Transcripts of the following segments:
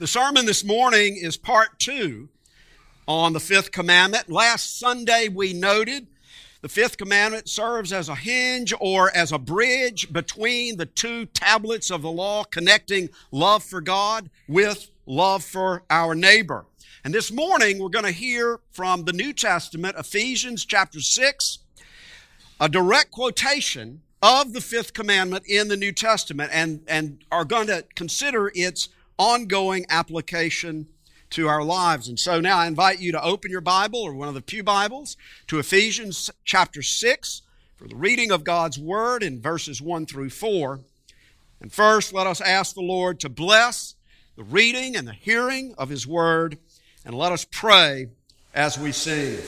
The sermon this morning is part two on the fifth commandment. Last Sunday we noted the fifth commandment serves as a hinge or as a bridge between the two tablets of the law connecting love for God with love for our neighbor. And this morning we're going to hear from the New Testament, Ephesians chapter 6, a direct quotation of the fifth commandment in the New Testament and, and are going to consider its ongoing application to our lives. And so now I invite you to open your Bible or one of the Pew Bibles to Ephesians chapter 6 for the reading of God's Word in verses 1 through 4. And first, let us ask the Lord to bless the reading and the hearing of His Word, and let us pray as we sing.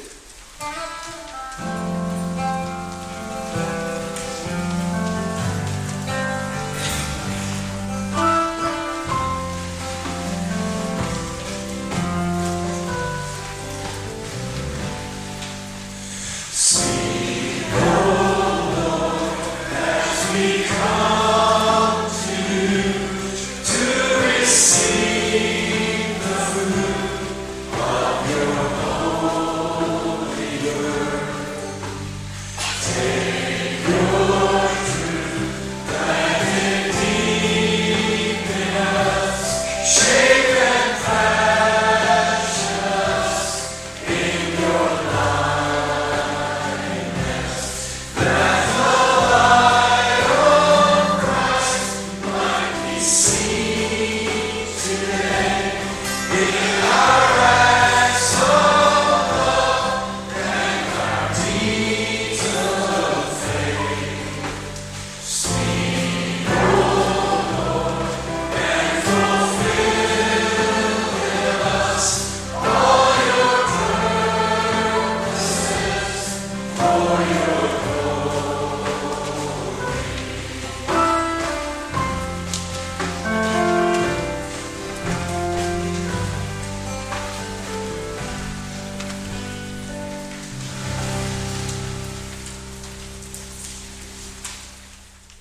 me come.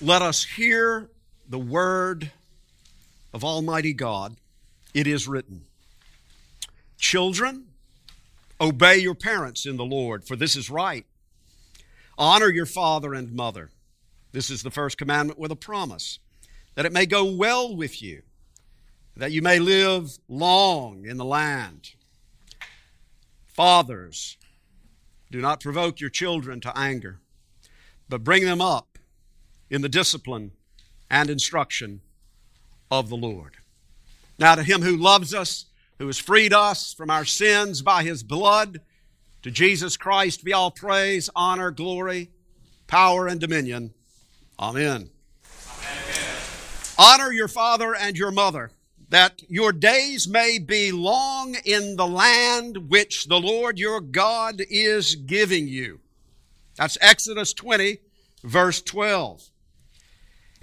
Let us hear the word of Almighty God. It is written Children, obey your parents in the Lord, for this is right. Honor your father and mother. This is the first commandment with a promise that it may go well with you, that you may live long in the land. Fathers, do not provoke your children to anger, but bring them up in the discipline and instruction of the Lord. Now, to him who loves us, who has freed us from our sins by his blood, to Jesus Christ be all praise, honor, glory, power, and dominion. Amen. Amen. Honor your father and your mother, that your days may be long in the land which the Lord your God is giving you. That's Exodus 20, verse 12.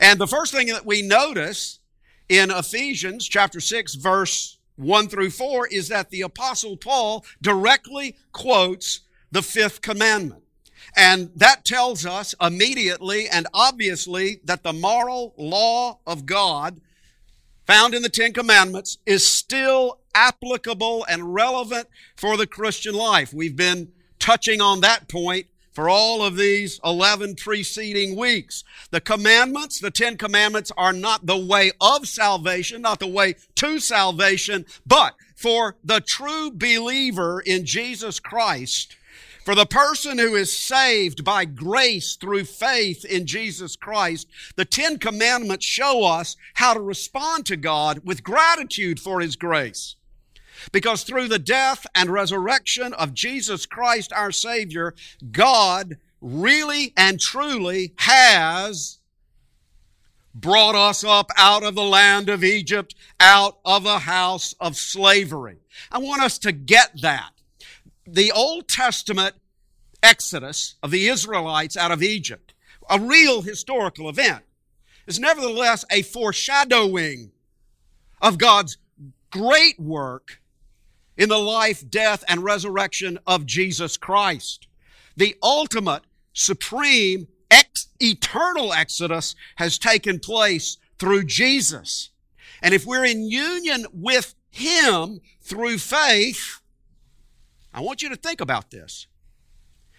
And the first thing that we notice in Ephesians chapter 6, verse 1 through 4 is that the Apostle Paul directly quotes the fifth commandment. And that tells us immediately and obviously that the moral law of God found in the Ten Commandments is still applicable and relevant for the Christian life. We've been touching on that point for all of these 11 preceding weeks. The commandments, the Ten Commandments, are not the way of salvation, not the way to salvation, but for the true believer in Jesus Christ, for the person who is saved by grace through faith in Jesus Christ, the Ten Commandments show us how to respond to God with gratitude for His grace. Because through the death and resurrection of Jesus Christ our Savior, God really and truly has brought us up out of the land of Egypt, out of a house of slavery. I want us to get that. The Old Testament exodus of the Israelites out of Egypt, a real historical event, is nevertheless a foreshadowing of God's great work in the life, death, and resurrection of Jesus Christ. The ultimate, supreme, ex- eternal exodus has taken place through Jesus. And if we're in union with Him through faith, I want you to think about this.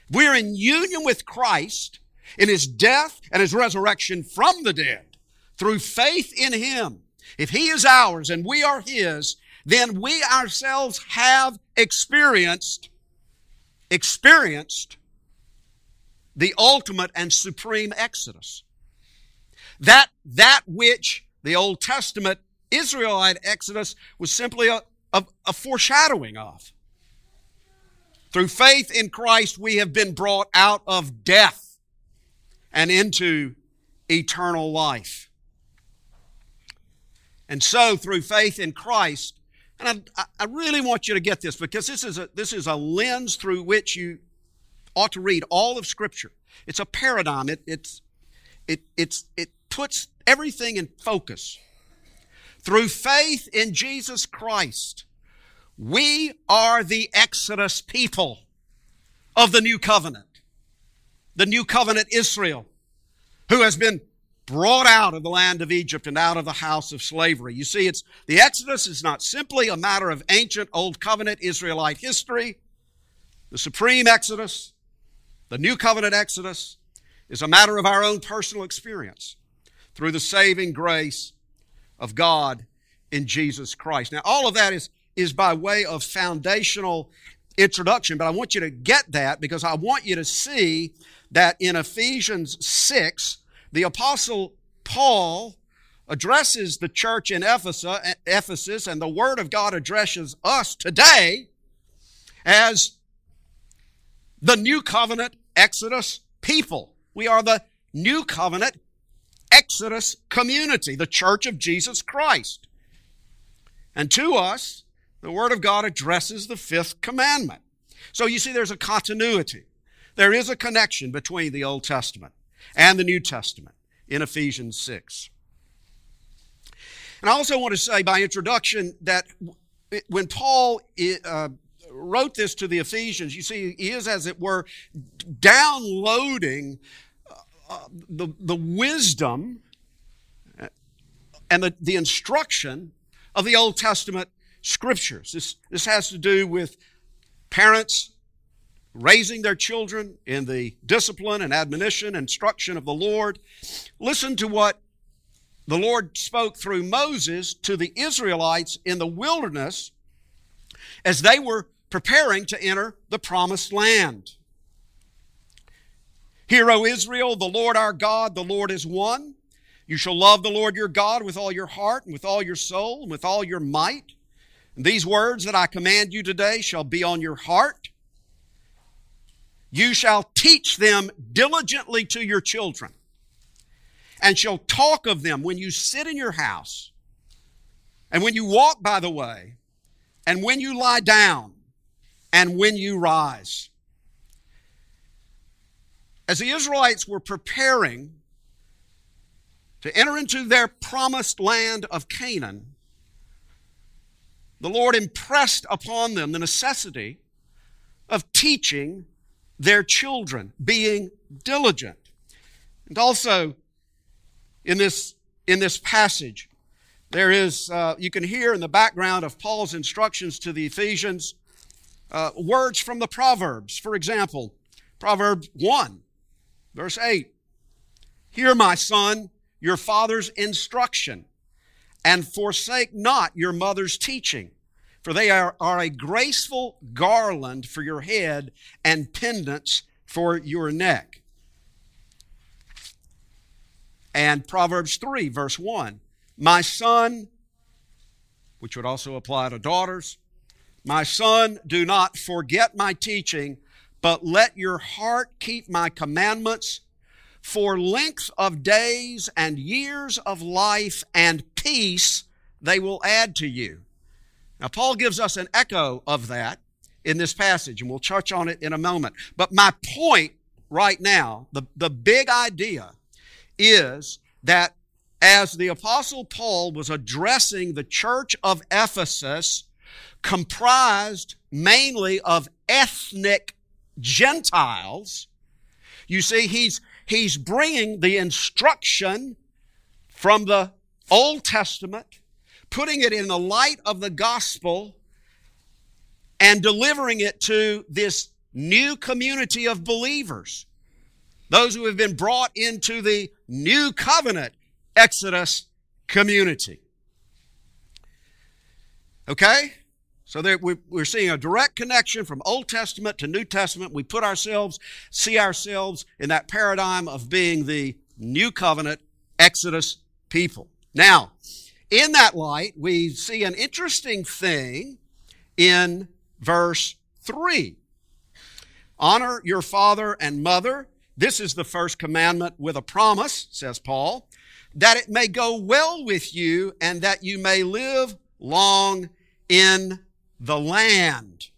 We're in union with Christ in His death and His resurrection from the dead through faith in Him. If He is ours and we are His, then we ourselves have experienced, experienced the ultimate and supreme exodus. That, that which the Old Testament Israelite exodus was simply a, a, a foreshadowing of. Through faith in Christ, we have been brought out of death and into eternal life. And so, through faith in Christ, and I, I, really want you to get this because this is, a, this is a lens through which you ought to read all of Scripture. It's a paradigm. It, it's, it, it's, it puts everything in focus. Through faith in Jesus Christ, we are the Exodus people of the new covenant. The new covenant Israel, who has been brought out of the land of Egypt and out of the house of slavery. You see, it's, the Exodus is not simply a matter of ancient Old Covenant Israelite history. The supreme Exodus, the New Covenant Exodus, is a matter of our own personal experience through the saving grace of God in Jesus Christ. Now, all of that is, is by way of foundational introduction, but I want you to get that because I want you to see that in Ephesians 6, the apostle Paul addresses the church in Ephesus, and the word of God addresses us today as the new covenant Exodus people. We are the new covenant Exodus community, the church of Jesus Christ. And to us, the Word of God addresses the fifth commandment. So you see, there's a continuity. There is a connection between the Old Testament and the New Testament in Ephesians 6. And I also want to say by introduction that when Paul uh, wrote this to the Ephesians, you see, he is, as it were, downloading uh, the, the wisdom and the, the instruction of the Old Testament scriptures. This, this has to do with parents raising their children in the discipline and admonition, instruction of the Lord. Listen to what the Lord spoke through Moses to the Israelites in the wilderness as they were preparing to enter the promised land. Hear, O Israel, the Lord our God, the Lord is one. You shall love the Lord your God with all your heart and with all your soul and with all your might. And these words that I command you today shall be on your heart. You shall teach them diligently to your children, and shall talk of them when you sit in your house, and when you walk by the way, and when you lie down, and when you rise. As the Israelites were preparing to enter into their promised land of Canaan, the Lord impressed upon them the necessity of teaching their children, being diligent. And also, in this, in this passage, there is, uh, you can hear in the background of Paul's instructions to the Ephesians uh, words from the Proverbs. For example, Proverbs 1, verse 8 Hear, my son, your father's instruction, and forsake not your mother's teaching for they are, are a graceful garland for your head and pendants for your neck. And Proverbs 3, verse 1 My son, which would also apply to daughters, my son, do not forget my teaching, but let your heart keep my commandments. For length of days and years of life and peace they will add to you. Now, Paul gives us an echo of that in this passage, and we'll touch on it in a moment. But my point right now, the, the big idea is that as the Apostle Paul was addressing the church of Ephesus, comprised mainly of ethnic Gentiles, you see, he's, he's bringing the instruction from the Old Testament putting it in the light of the gospel and delivering it to this new community of believers. Those who have been brought into the new covenant Exodus community. Okay? So there, we're seeing a direct connection from Old Testament to New Testament. We put ourselves, see ourselves in that paradigm of being the new covenant Exodus people. Now, in that light, we see an interesting thing in verse 3. Honor your father and mother. This is the first commandment with a promise, says Paul, that it may go well with you and that you may live long in the land.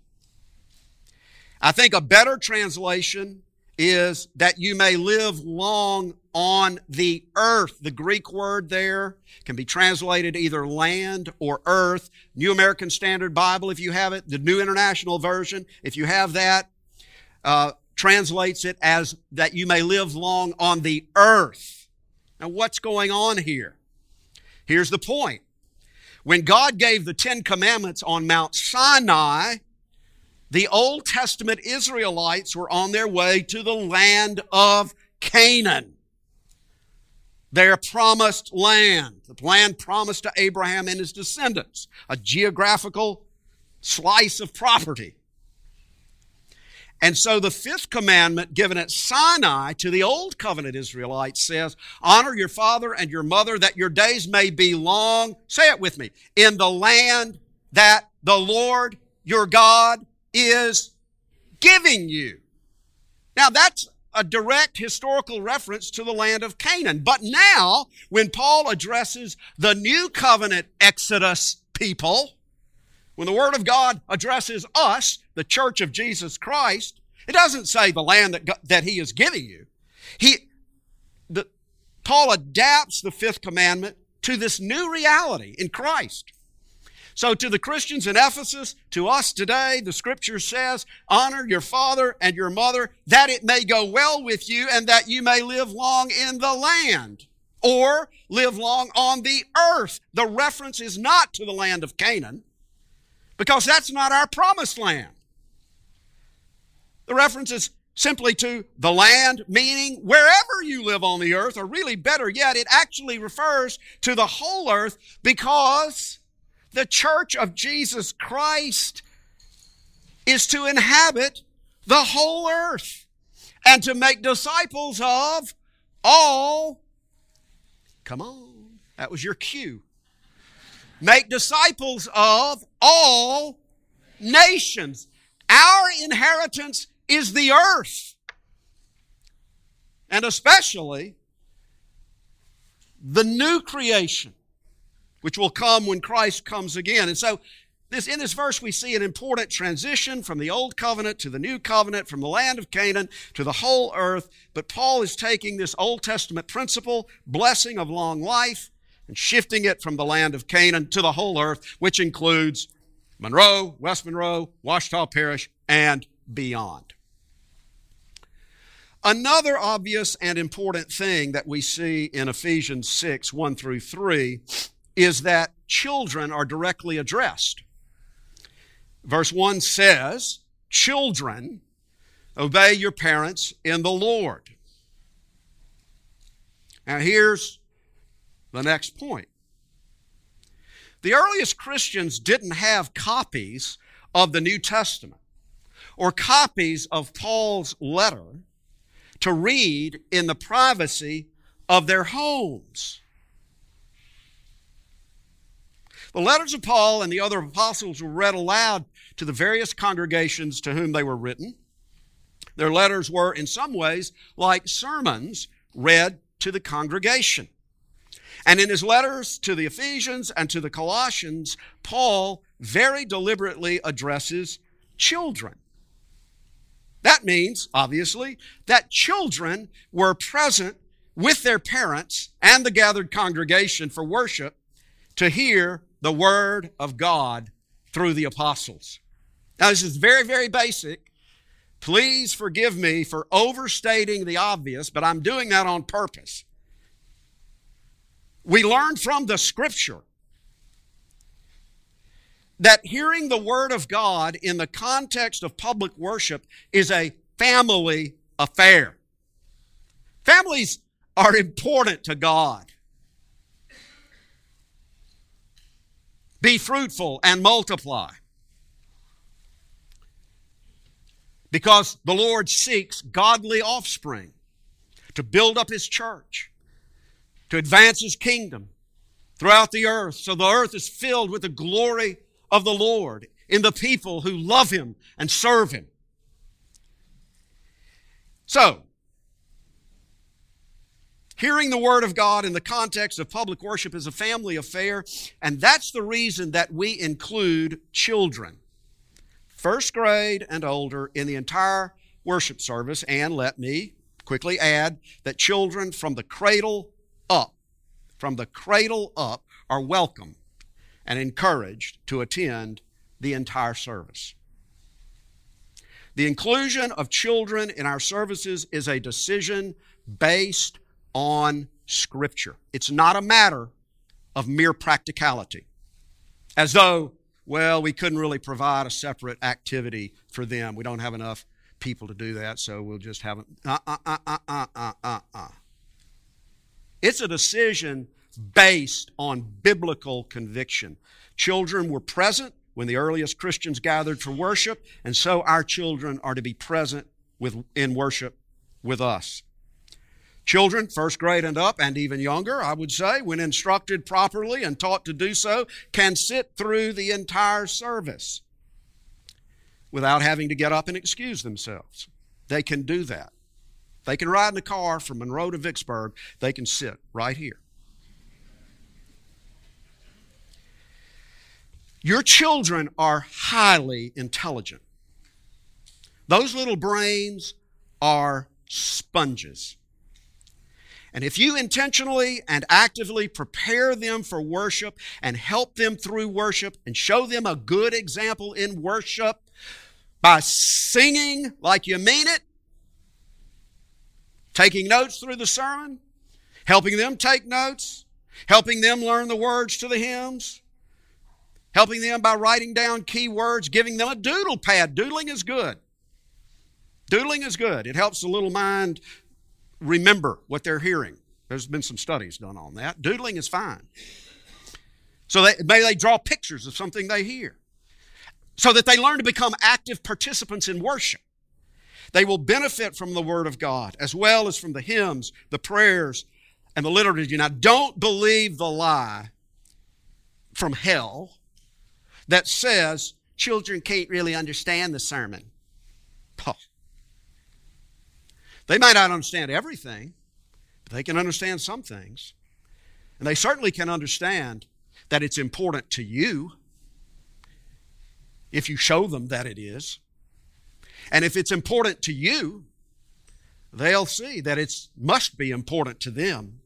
I think a better translation is that you may live long on the earth. The Greek word there can be translated either land or earth. New American Standard Bible, if you have it, the New International Version, if you have that, uh, translates it as that you may live long on the earth. Now, what's going on here? Here's the point. When God gave the Ten Commandments on Mount Sinai, the Old Testament Israelites were on their way to the land of Canaan. Their promised land, the land promised to Abraham and his descendants, a geographical slice of property. And so the fifth commandment given at Sinai to the old covenant Israelites says, honor your father and your mother that your days may be long. Say it with me. In the land that the Lord your God is giving you. Now that's a direct historical reference to the land of Canaan. But now, when Paul addresses the new covenant Exodus people, when the Word of God addresses us, the church of Jesus Christ, it doesn't say the land that, God, that He is giving you. He, the, Paul adapts the fifth commandment to this new reality in Christ. So to the Christians in Ephesus, to us today, the scripture says, honor your father and your mother that it may go well with you and that you may live long in the land or live long on the earth. The reference is not to the land of Canaan because that's not our promised land. The reference is simply to the land, meaning wherever you live on the earth, or really better yet, it actually refers to the whole earth because the church of Jesus Christ is to inhabit the whole earth and to make disciples of all. Come on, that was your cue. Make disciples of all nations. Our inheritance is the earth, and especially the new creation which will come when Christ comes again. And so, this, in this verse, we see an important transition from the old covenant to the new covenant, from the land of Canaan to the whole earth. But Paul is taking this Old Testament principle, blessing of long life, and shifting it from the land of Canaan to the whole earth, which includes Monroe, West Monroe, Ouachita Parish, and beyond. Another obvious and important thing that we see in Ephesians 6 1 through 3 is that children are directly addressed. Verse 1 says, Children, obey your parents in the Lord. Now, here's the next point. The earliest Christians didn't have copies of the New Testament or copies of Paul's letter to read in the privacy of their homes. The letters of Paul and the other apostles were read aloud to the various congregations to whom they were written. Their letters were, in some ways, like sermons read to the congregation. And in his letters to the Ephesians and to the Colossians, Paul very deliberately addresses children. That means, obviously, that children were present with their parents and the gathered congregation for worship to hear the Word of God through the apostles. Now, this is very, very basic. Please forgive me for overstating the obvious, but I'm doing that on purpose. We learn from the Scripture that hearing the Word of God in the context of public worship is a family affair. Families are important to God. Be fruitful and multiply. Because the Lord seeks godly offspring to build up His church, to advance His kingdom throughout the earth. So the earth is filled with the glory of the Lord in the people who love Him and serve Him. So, hearing the Word of God in the context of public worship is a family affair, and that's the reason that we include children, first grade and older, in the entire worship service. And let me quickly add that children from the cradle up, from the cradle up, are welcome and encouraged to attend the entire service. The inclusion of children in our services is a decision based on Scripture. It's not a matter of mere practicality, as though, well, we couldn't really provide a separate activity for them. We don't have enough people to do that, so we'll just have it. Uh, uh, uh, uh, uh, uh, uh, uh. It's a decision based on biblical conviction. Children were present when the earliest Christians gathered for worship, and so our children are to be present with, in worship with us. Children, first grade and up, and even younger, I would say, when instructed properly and taught to do so, can sit through the entire service without having to get up and excuse themselves. They can do that. They can ride in a car from Monroe to Vicksburg. They can sit right here. Your children are highly intelligent. Those little brains are sponges. And if you intentionally and actively prepare them for worship and help them through worship and show them a good example in worship by singing like you mean it, taking notes through the sermon, helping them take notes, helping them learn the words to the hymns, helping them by writing down key words, giving them a doodle pad. Doodling is good. Doodling is good. It helps the little mind remember what they're hearing. There's been some studies done on that. Doodling is fine. So they, may they draw pictures of something they hear so that they learn to become active participants in worship. They will benefit from the Word of God as well as from the hymns, the prayers, and the liturgy. Now, don't believe the lie from hell that says children can't really understand the sermon. They might not understand everything, but they can understand some things. And they certainly can understand that it's important to you if you show them that it is. And if it's important to you, they'll see that it must be important to them.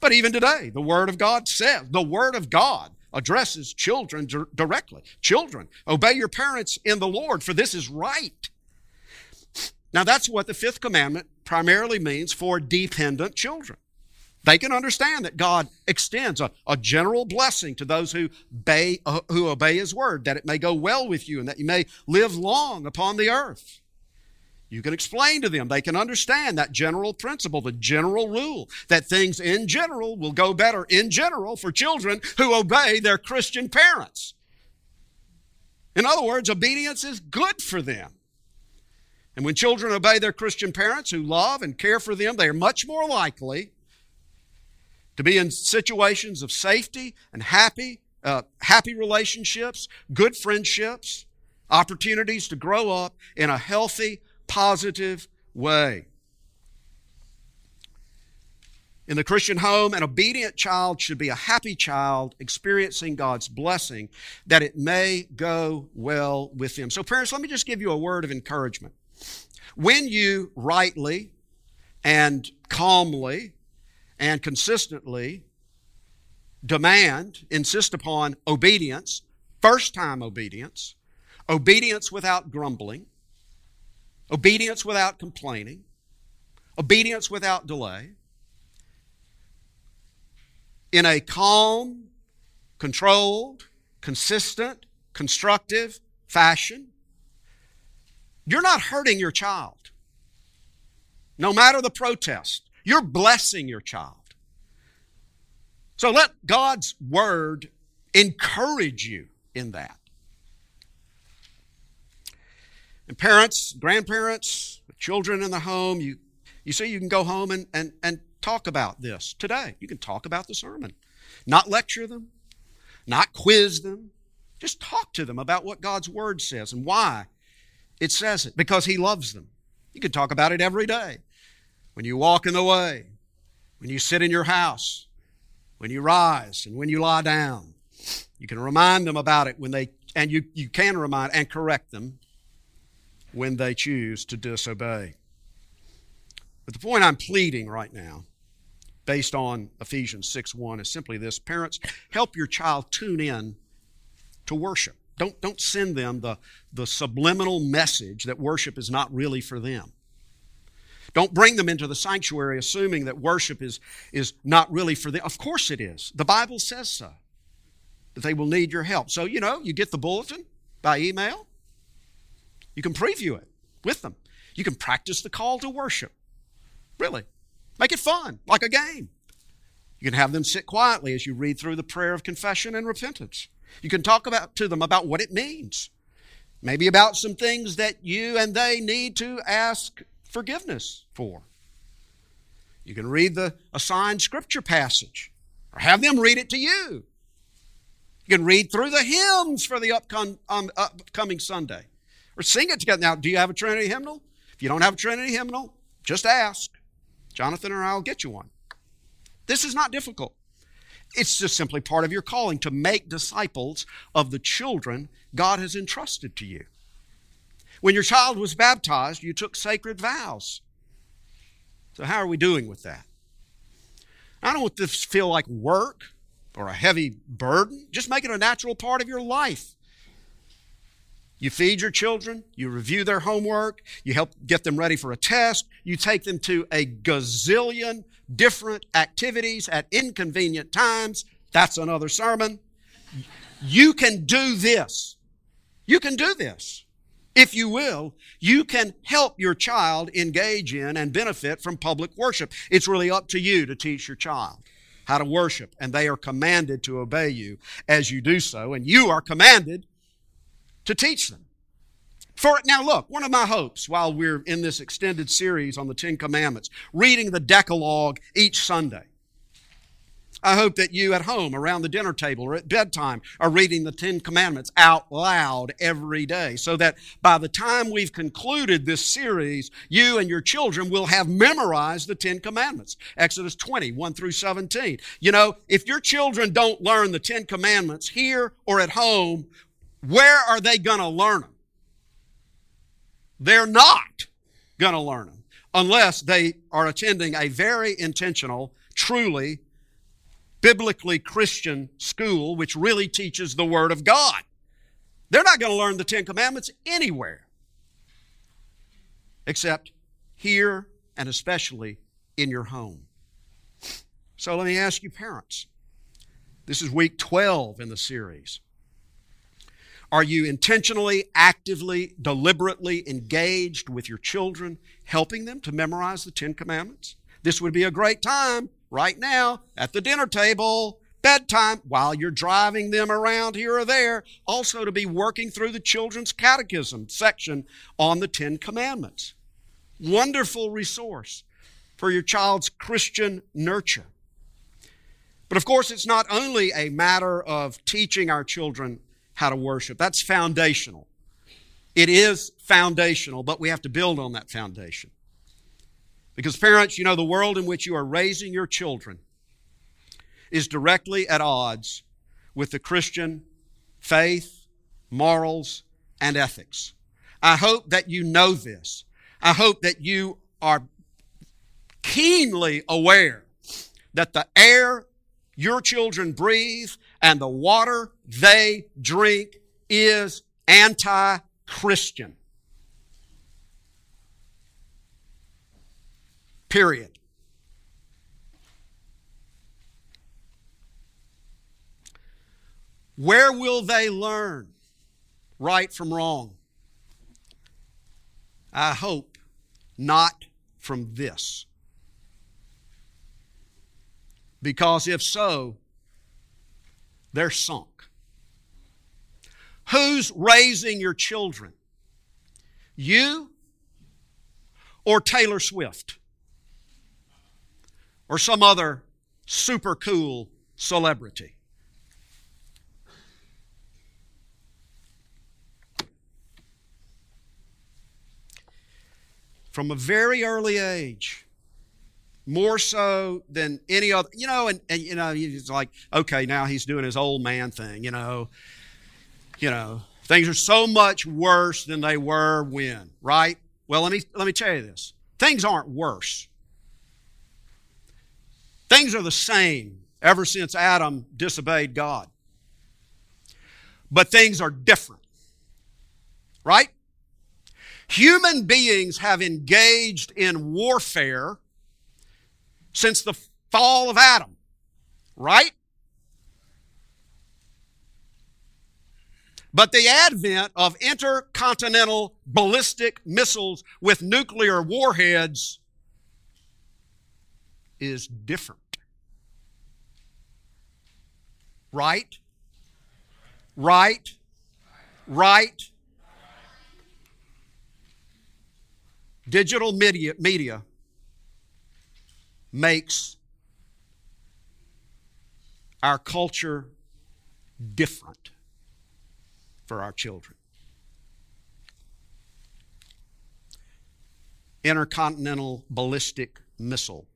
But even today, the Word of God says, the Word of God addresses children directly. Children, obey your parents in the Lord, for this is right. Now, that's what the fifth commandment primarily means for dependent children. They can understand that God extends a, a general blessing to those who obey, uh, who obey His word, that it may go well with you and that you may live long upon the earth. You can explain to them. They can understand that general principle, the general rule, that things in general will go better in general for children who obey their Christian parents. In other words, obedience is good for them. And when children obey their Christian parents who love and care for them, they are much more likely to be in situations of safety and happy, uh, happy relationships, good friendships, opportunities to grow up in a healthy, positive way. In the Christian home, an obedient child should be a happy child experiencing God's blessing that it may go well with them. So, parents, let me just give you a word of encouragement. When you rightly and calmly and consistently demand, insist upon obedience, first time obedience, obedience without grumbling, obedience without complaining, obedience without delay, in a calm, controlled, consistent, constructive fashion, you're not hurting your child. No matter the protest, you're blessing your child. So let God's word encourage you in that. And parents, grandparents, children in the home, you, you see, you can go home and, and, and talk about this today. You can talk about the sermon, not lecture them, not quiz them. Just talk to them about what God's Word says and why it says it, because He loves them. You can talk about it every day. When you walk in the way, when you sit in your house, when you rise, and when you lie down. You can remind them about it when they, and you, you can remind and correct them when they choose to disobey. But the point I'm pleading right now, based on Ephesians 6 1, is simply this Parents, help your child tune in to worship. Don't, don't send them the, the subliminal message that worship is not really for them. Don't bring them into the sanctuary assuming that worship is, is not really for them. Of course it is. The Bible says so, that they will need your help. So, you know, you get the bulletin by email, you can preview it with them. You can practice the call to worship. Really. Make it fun, like a game. You can have them sit quietly as you read through the prayer of confession and repentance. You can talk about to them about what it means. Maybe about some things that you and they need to ask forgiveness for. You can read the assigned scripture passage or have them read it to you. You can read through the hymns for the upcom- um, upcoming Sunday or sing it together. Now, do you have a Trinity hymnal? If you don't have a Trinity hymnal, just ask. Jonathan or I will get you one. This is not difficult. It's just simply part of your calling to make disciples of the children God has entrusted to you. When your child was baptized, you took sacred vows. So, how are we doing with that? I don't want this to feel like work or a heavy burden. Just make it a natural part of your life. You feed your children, you review their homework, you help get them ready for a test, you take them to a gazillion different activities at inconvenient times. That's another sermon. You can do this. You can do this. If you will, you can help your child engage in and benefit from public worship. It's really up to you to teach your child how to worship, and they are commanded to obey you as you do so, and you are commanded to teach them. For it now, look, one of my hopes while we're in this extended series on the Ten Commandments, reading the Decalogue each Sunday. I hope that you at home, around the dinner table, or at bedtime are reading the Ten Commandments out loud every day so that by the time we've concluded this series, you and your children will have memorized the Ten Commandments. Exodus 20, 1 through 17. You know, if your children don't learn the Ten Commandments here or at home, where are they going to learn them? They're not going to learn them unless they are attending a very intentional, truly biblically Christian school which really teaches the Word of God. They're not going to learn the Ten Commandments anywhere except here and especially in your home. So let me ask you, parents. This is week 12 in the series. Are you intentionally, actively, deliberately engaged with your children, helping them to memorize the Ten Commandments? This would be a great time right now at the dinner table, bedtime, while you're driving them around here or there, also to be working through the children's catechism section on the Ten Commandments. Wonderful resource for your child's Christian nurture. But of course, it's not only a matter of teaching our children how to worship. That's foundational. It is foundational, but we have to build on that foundation. Because, parents, you know, the world in which you are raising your children is directly at odds with the Christian faith, morals, and ethics. I hope that you know this. I hope that you are keenly aware that the air your children breathe and the water they drink is anti Christian. Period. Where will they learn right from wrong? I hope not from this. Because if so, they're sunk. Who's raising your children? You or Taylor Swift? Or some other super cool celebrity? From a very early age, more so than any other, you know, and, and you know, he's like, okay, now he's doing his old man thing, you know, you know, things are so much worse than they were when, right? Well, let me let me tell you this. Things aren't worse. Things are the same ever since Adam disobeyed God. But things are different. Right? Human beings have engaged in warfare since the fall of Adam. Right? But the advent of intercontinental ballistic missiles with nuclear warheads is different. Right? Right? Right? Digital media, media makes our culture different for our children. Intercontinental ballistic missile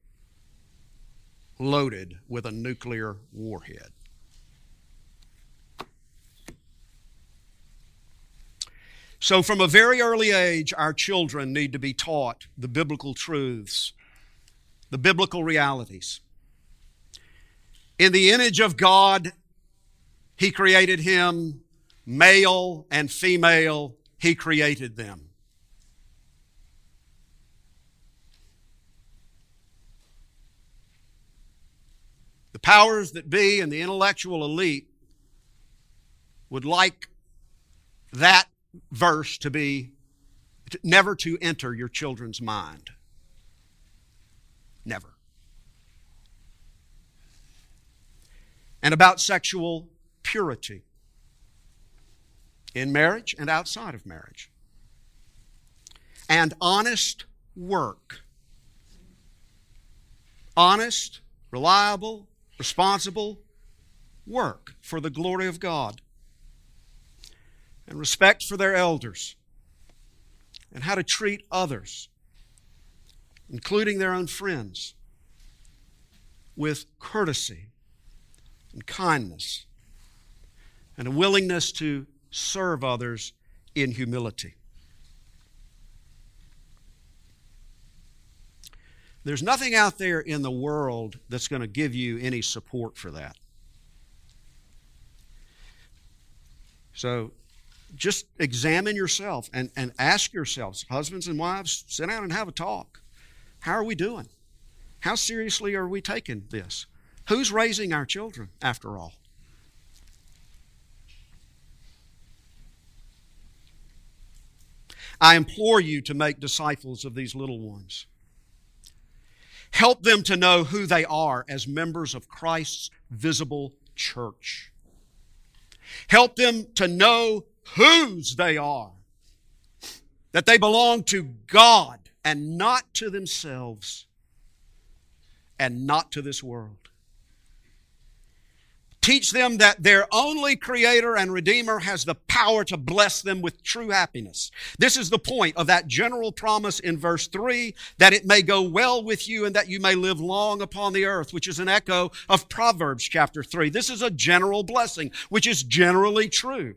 loaded with a nuclear warhead. So, from a very early age, our children need to be taught the biblical truths, the biblical realities. In the image of God, He created him male and female, He created them. The powers that be and the intellectual elite would like that verse to be never to enter your children's mind. Never. And about sexual purity in marriage and outside of marriage. And honest work. Honest, reliable, responsible work for the glory of God. And respect for their elders. And how to treat others, including their own friends, with courtesy and kindness and a willingness to serve others in humility. There's nothing out there in the world that's going to give you any support for that. So just examine yourself and, and ask yourselves, husbands and wives, sit down and have a talk. How are we doing? How seriously are we taking this? Who's raising our children, after all? I implore you to make disciples of these little ones. Help them to know who they are as members of Christ's visible church. Help them to know whose they are, that they belong to God and not to themselves and not to this world. Teach them that their only Creator and Redeemer has the power to bless them with true happiness. This is the point of that general promise in verse 3 that it may go well with you and that you may live long upon the earth, which is an echo of Proverbs chapter 3. This is a general blessing, which is generally true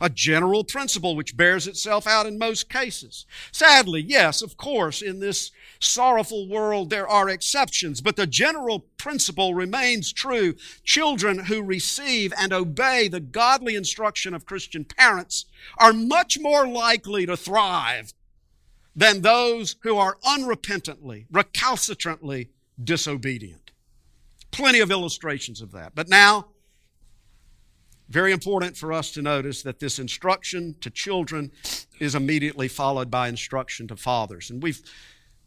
a general principle which bears itself out in most cases. Sadly, yes, of course, in this sorrowful world there are exceptions, but the general principle remains true. Children who receive and obey the godly instruction of Christian parents are much more likely to thrive than those who are unrepentantly, recalcitrantly disobedient. Plenty of illustrations of that. But now, Very important for us to notice that this instruction to children is immediately followed by instruction to fathers. And we've,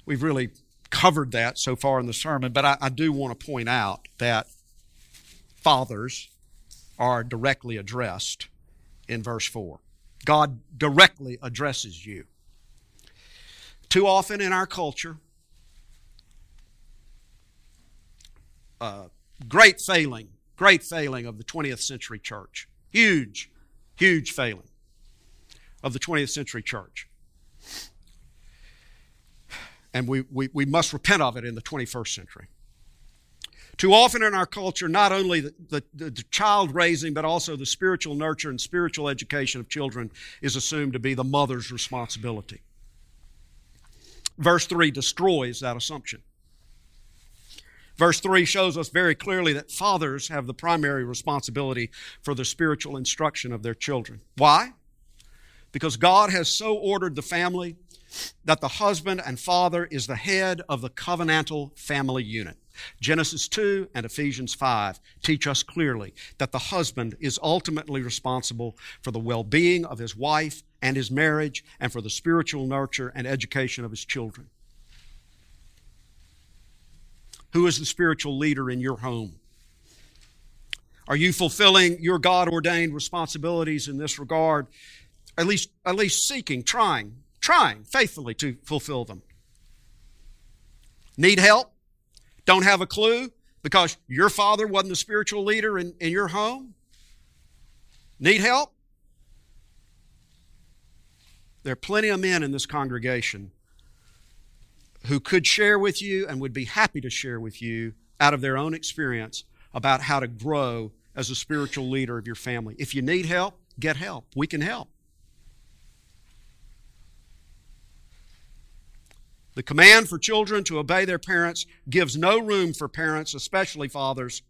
we've really covered that so far in the sermon, but I, I do want to point out that fathers are directly addressed in verse 4. God directly addresses you. Too often in our culture, uh, great failing, great failing of the 20th century church. Huge, huge failing of the 20th century church. And we, we, we must repent of it in the 21st century. Too often in our culture, not only the, the, the, child raising, but also the spiritual nurture and spiritual education of children is assumed to be the mother's responsibility. Verse 3 destroys that assumption. Verse 3 shows us very clearly that fathers have the primary responsibility for the spiritual instruction of their children. Why? Because God has so ordered the family that the husband and father is the head of the covenantal family unit. Genesis 2 and Ephesians 5 teach us clearly that the husband is ultimately responsible for the well being of his wife and his marriage and for the spiritual nurture and education of his children. Who is the spiritual leader in your home? Are you fulfilling your God ordained responsibilities in this regard? At least, at least seeking, trying, trying faithfully to fulfill them. Need help? Don't have a clue because your father wasn't the spiritual leader in, in your home? Need help? There are plenty of men in this congregation who could share with you and would be happy to share with you out of their own experience about how to grow as a spiritual leader of your family. If you need help, get help. We can help. The command for children to obey their parents gives no room for parents, especially fathers,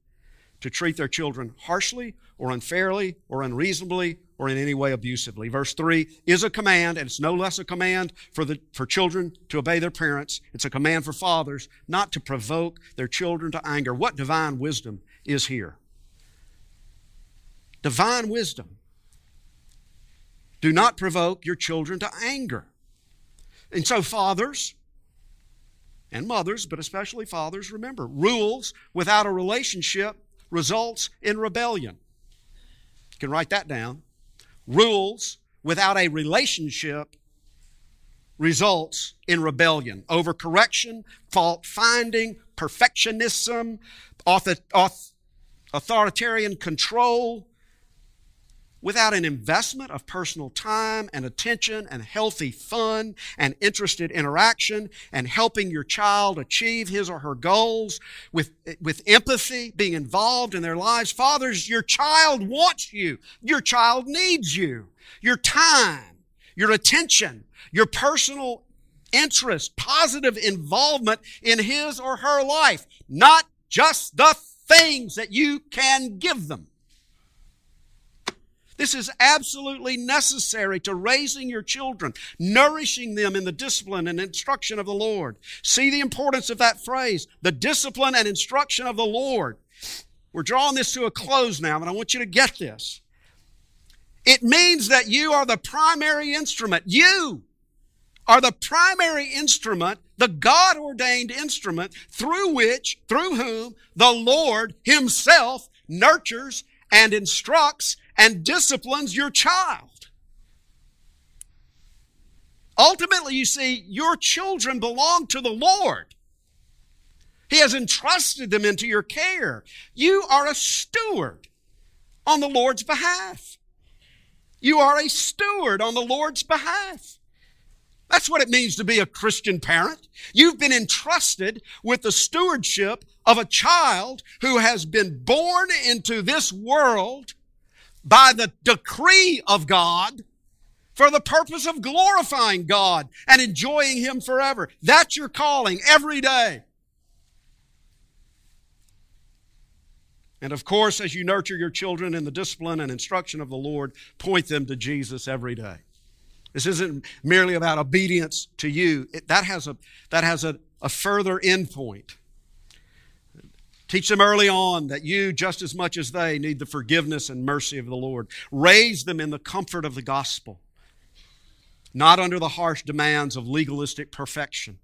to treat their children harshly or unfairly or unreasonably or in any way abusively. Verse 3 is a command, and it's no less a command for, the, for children to obey their parents. It's a command for fathers not to provoke their children to anger. What divine wisdom is here? Divine wisdom. Do not provoke your children to anger. And so, fathers, and mothers, but especially fathers, remember, rules without a relationship results in rebellion. You can write that down. Rules without a relationship results in rebellion. Overcorrection, fault finding, perfectionism, authoritarian control, without an investment of personal time and attention and healthy fun and interested interaction and helping your child achieve his or her goals with, with empathy, being involved in their lives. Fathers, your child wants you. Your child needs you. Your time, your attention, your personal interest, positive involvement in his or her life, not just the things that you can give them. This is absolutely necessary to raising your children, nourishing them in the discipline and instruction of the Lord. See the importance of that phrase, the discipline and instruction of the Lord. We're drawing this to a close now, and I want you to get this. It means that you are the primary instrument. You are the primary instrument, the God ordained instrument through which, through whom the Lord Himself nurtures and instructs and disciplines your child. Ultimately, you see, your children belong to the Lord. He has entrusted them into your care. You are a steward on the Lord's behalf. You are a steward on the Lord's behalf. That's what it means to be a Christian parent. You've been entrusted with the stewardship of a child who has been born into this world by the decree of God for the purpose of glorifying God and enjoying Him forever. That's your calling every day. And of course, as you nurture your children in the discipline and instruction of the Lord, point them to Jesus every day. This isn't merely about obedience to you. It, that has a, that has a, a further endpoint. Teach them early on that you, just as much as they, need the forgiveness and mercy of the Lord. Raise them in the comfort of the gospel, not under the harsh demands of legalistic perfection.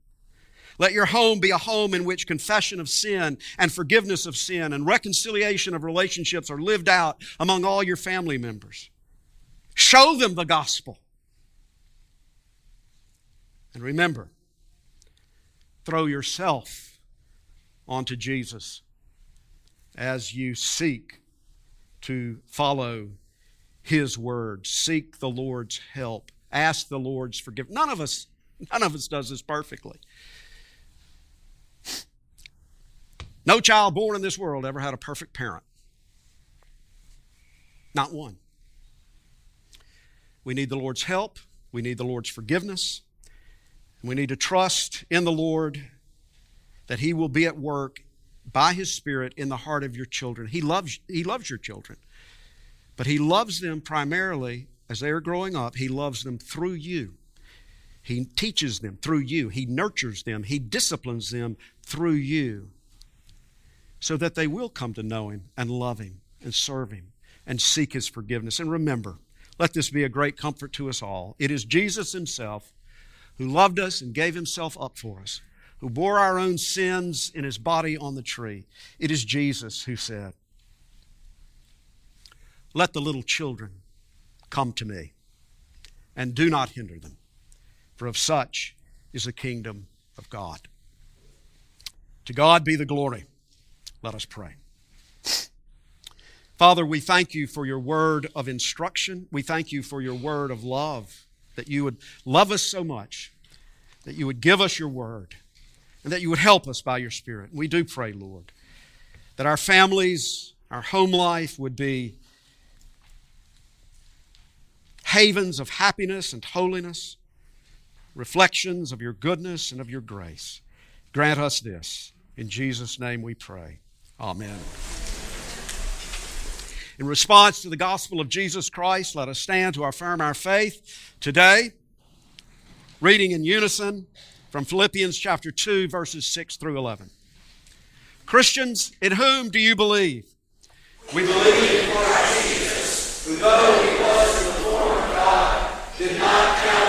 Let your home be a home in which confession of sin and forgiveness of sin and reconciliation of relationships are lived out among all your family members. Show them the gospel. And remember, throw yourself onto Jesus as you seek to follow His word. Seek the Lord's help. Ask the Lord's forgiveness. None of us, none of us does this perfectly. No child born in this world ever had a perfect parent. Not one. We need the Lord's help. We need the Lord's forgiveness. We need to trust in the Lord that He will be at work by His Spirit in the heart of your children. He loves, he loves your children, but He loves them primarily as they are growing up. He loves them through you. He teaches them through you. He nurtures them. He disciplines them through you so that they will come to know Him and love Him and serve Him and seek His forgiveness. And remember, let this be a great comfort to us all. It is Jesus Himself who loved us and gave Himself up for us who bore our own sins in his body on the tree. It is Jesus who said, Let the little children come to me, and do not hinder them, for of such is the kingdom of God. To God be the glory. Let us pray. Father, we thank you for your word of instruction. We thank you for your word of love, that you would love us so much, that you would give us your word and that you would help us by your Spirit. We do pray, Lord, that our families, our home life would be havens of happiness and holiness, reflections of your goodness and of your grace. Grant us this. In Jesus' name we pray. Amen. In response to the gospel of Jesus Christ, let us stand to affirm our faith today, reading in unison from Philippians chapter 2, verses 6 through 11. Christians, in whom do you believe? We believe in Christ Jesus, who though he was in the form of God, did not count